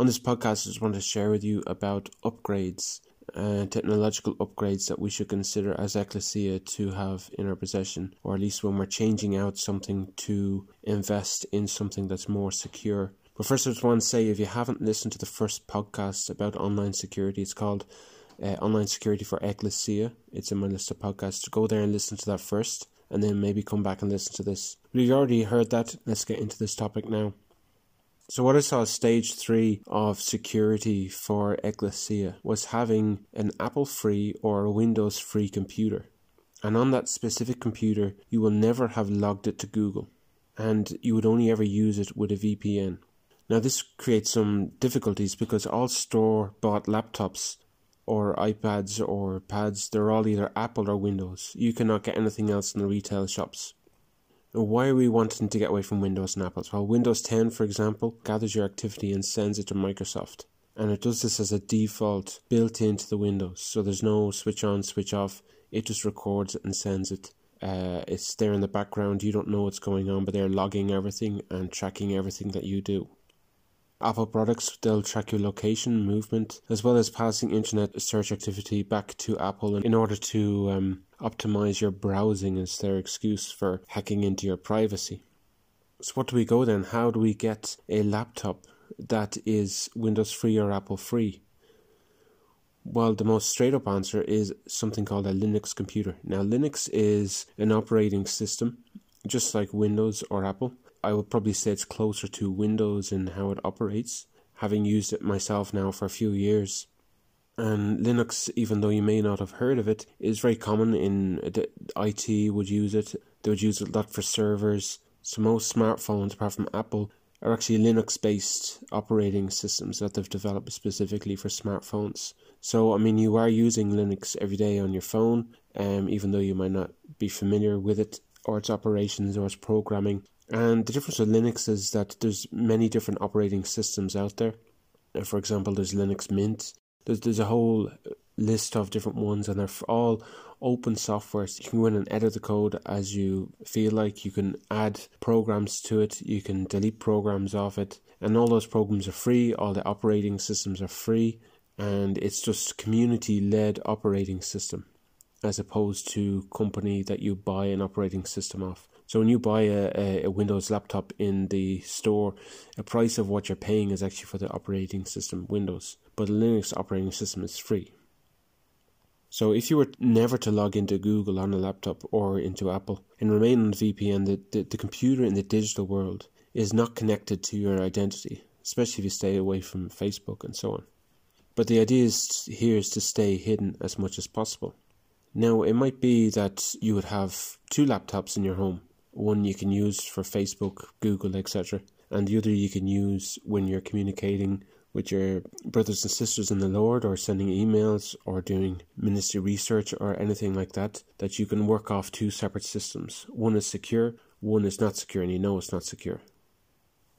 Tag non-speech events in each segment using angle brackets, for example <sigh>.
On this podcast, I just want to share with you about upgrades, uh, technological upgrades that we should consider as Ecclesia to have in our possession, or at least when we're changing out something to invest in something that's more secure. But first, I just want to say if you haven't listened to the first podcast about online security, it's called uh, Online Security for Ecclesia. It's in my list of podcasts. Go there and listen to that first and then maybe come back and listen to this. But you've already heard that. Let's get into this topic now. So, what I saw stage three of security for Ecclesia was having an Apple free or a Windows free computer. And on that specific computer, you will never have logged it to Google, and you would only ever use it with a VPN. Now, this creates some difficulties because all store bought laptops or iPads or pads, they're all either Apple or Windows. You cannot get anything else in the retail shops. Why are we wanting to get away from Windows and Apples? Well, Windows 10, for example, gathers your activity and sends it to Microsoft. And it does this as a default built into the Windows. So there's no switch on, switch off. It just records and sends it. Uh, it's there in the background. You don't know what's going on, but they're logging everything and tracking everything that you do. Apple products, they'll track your location, movement, as well as passing internet search activity back to Apple in order to um, optimize your browsing as their excuse for hacking into your privacy. So, what do we go then? How do we get a laptop that is Windows free or Apple free? Well, the most straight up answer is something called a Linux computer. Now, Linux is an operating system, just like Windows or Apple I would probably say it's closer to Windows in how it operates, having used it myself now for a few years. And Linux, even though you may not have heard of it, is very common in IT would use it. They would use it a lot for servers. So most smartphones, apart from Apple, are actually Linux based operating systems that they've developed specifically for smartphones. So, I mean, you are using Linux every day on your phone, um, even though you might not be familiar with it or its operations or its programming. And the difference with Linux is that there's many different operating systems out there. Uh, for example, there's Linux Mint. There's there's a whole list of different ones, and they're all open software. So you can go in and edit the code as you feel like. You can add programs to it. You can delete programs off it, and all those programs are free. All the operating systems are free, and it's just community led operating system, as opposed to company that you buy an operating system off. So when you buy a, a Windows laptop in the store, a price of what you're paying is actually for the operating system Windows, but the Linux operating system is free. So if you were never to log into Google on a laptop or into Apple and remain on VPN, the, the, the computer in the digital world is not connected to your identity, especially if you stay away from Facebook and so on. But the idea is here is to stay hidden as much as possible. Now, it might be that you would have two laptops in your home one you can use for Facebook, Google, etc., and the other you can use when you're communicating with your brothers and sisters in the Lord or sending emails or doing ministry research or anything like that, that you can work off two separate systems. One is secure, one is not secure, and you know it's not secure.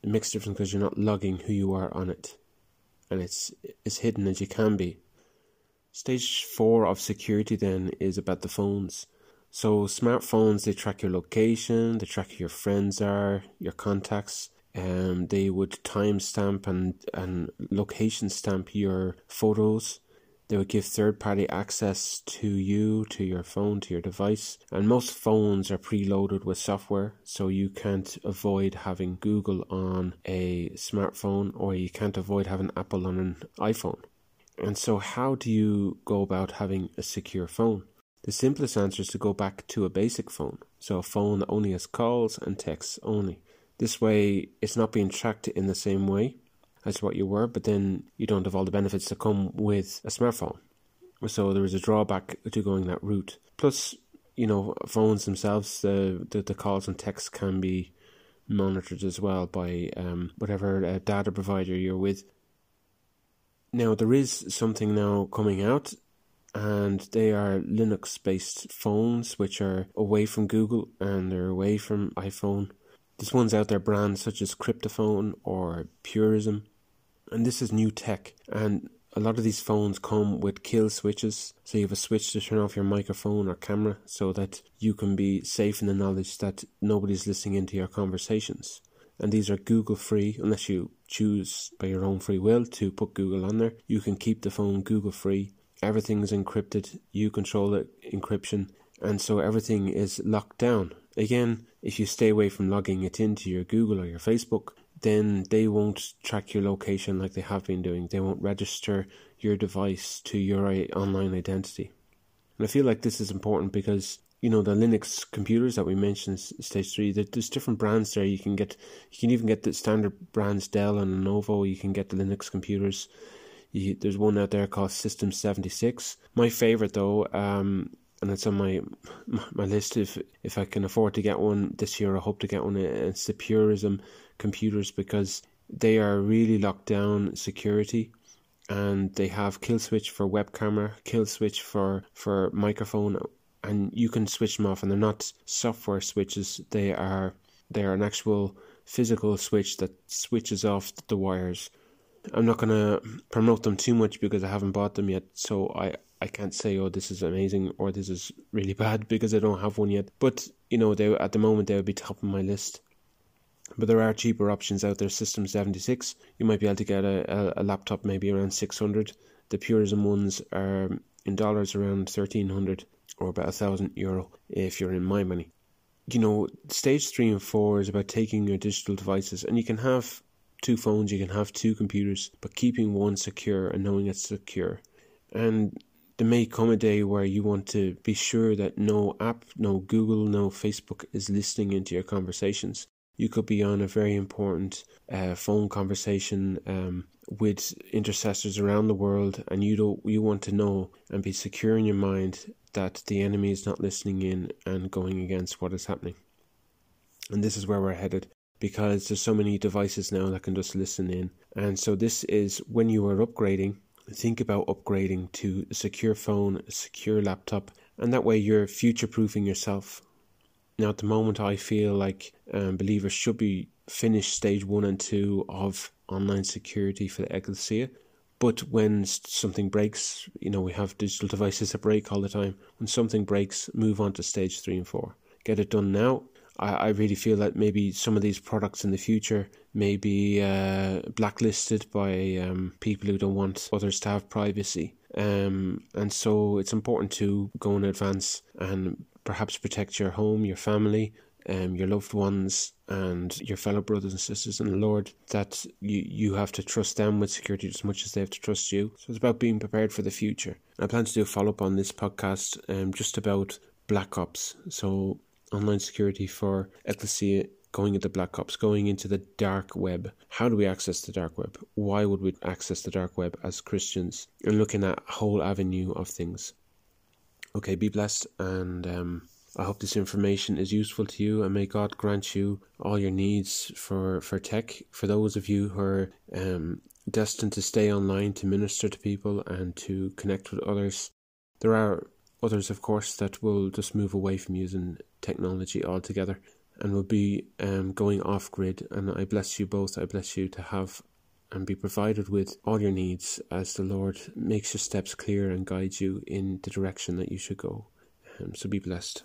It makes a difference because you're not logging who you are on it. And it's as hidden as you can be. Stage four of security then is about the phones. So smartphones they track your location, they track who your friends are, your contacts. Um, they would timestamp and and location stamp your photos. They would give third party access to you, to your phone, to your device. And most phones are preloaded with software, so you can't avoid having Google on a smartphone or you can't avoid having Apple on an iPhone. And so, how do you go about having a secure phone? The simplest answer is to go back to a basic phone, so a phone that only has calls and texts only. This way, it's not being tracked in the same way as what you were, but then you don't have all the benefits that come with a smartphone. So there is a drawback to going that route. Plus, you know, phones themselves, the the, the calls and texts can be monitored as well by um, whatever uh, data provider you're with. Now there is something now coming out and they are Linux based phones which are away from Google and they're away from iPhone. This one's out there brands such as Cryptophone or Purism. And this is new tech and a lot of these phones come with kill switches. So you have a switch to turn off your microphone or camera so that you can be safe in the knowledge that nobody's listening into your conversations. And these are Google free unless you choose by your own free will to put Google on there. You can keep the phone Google free. Everything is encrypted. You control the encryption. And so everything is locked down. Again, if you stay away from logging it into your Google or your Facebook, then they won't track your location like they have been doing. They won't register your device to your online identity. And I feel like this is important because you know the Linux computers that we mentioned stage three. There's different brands there. You can get, you can even get the standard brands Dell and Lenovo. You can get the Linux computers. You, there's one out there called System seventy six. My favorite though, um, and it's on my <laughs> my list. If if I can afford to get one this year, I hope to get one. It's the Purism computers because they are really locked down security and they have kill switch for web camera, kill switch for, for microphone, and you can switch them off. And they're not software switches; they are they are an actual physical switch that switches off the wires. I'm not gonna promote them too much because I haven't bought them yet, so I I can't say oh this is amazing or this is really <laughs> bad because I don't have one yet. But you know they at the moment they would be top of my list. But there are cheaper options out there. System 76, you might be able to get a, a, a laptop maybe around 600. The Purism ones are in dollars around 1300 or about a thousand euro if you're in my money. You know, stage three and four is about taking your digital devices, and you can have two phones, you can have two computers, but keeping one secure and knowing it's secure. And there may come a day where you want to be sure that no app, no Google, no Facebook is listening into your conversations you could be on a very important uh, phone conversation um, with intercessors around the world, and you don't you want to know and be secure in your mind that the enemy is not listening in and going against what is happening. And this is where we're headed because there's so many devices now that can just listen in. And so this is when you are upgrading, think about upgrading to a secure phone, a secure laptop, and that way you're future proofing yourself now, at the moment, I feel like um, believers should be finished stage one and two of online security for the Ecclesia. But when something breaks, you know, we have digital devices that break all the time. When something breaks, move on to stage three and four. Get it done now. I, I really feel that maybe some of these products in the future may be uh, blacklisted by um, people who don't want others to have privacy. Um, and so it's important to go in advance and perhaps protect your home, your family, um, your loved ones, and your fellow brothers and sisters in the Lord. That you you have to trust them with security as much as they have to trust you. So it's about being prepared for the future. I plan to do a follow up on this podcast, um, just about Black Ops. So online security for Ecclesia going into Black Ops, going into the dark web. How do we access the dark web? Why would we access the dark web as Christians? And looking at a whole avenue of things. Okay, be blessed, and um, I hope this information is useful to you, and may God grant you all your needs for, for tech. For those of you who are um, destined to stay online to minister to people and to connect with others, there are others, of course, that will just move away from using technology altogether and will be um, going off grid. And I bless you both. I bless you to have and be provided with all your needs as the Lord makes your steps clear and guides you in the direction that you should go. Um, so be blessed.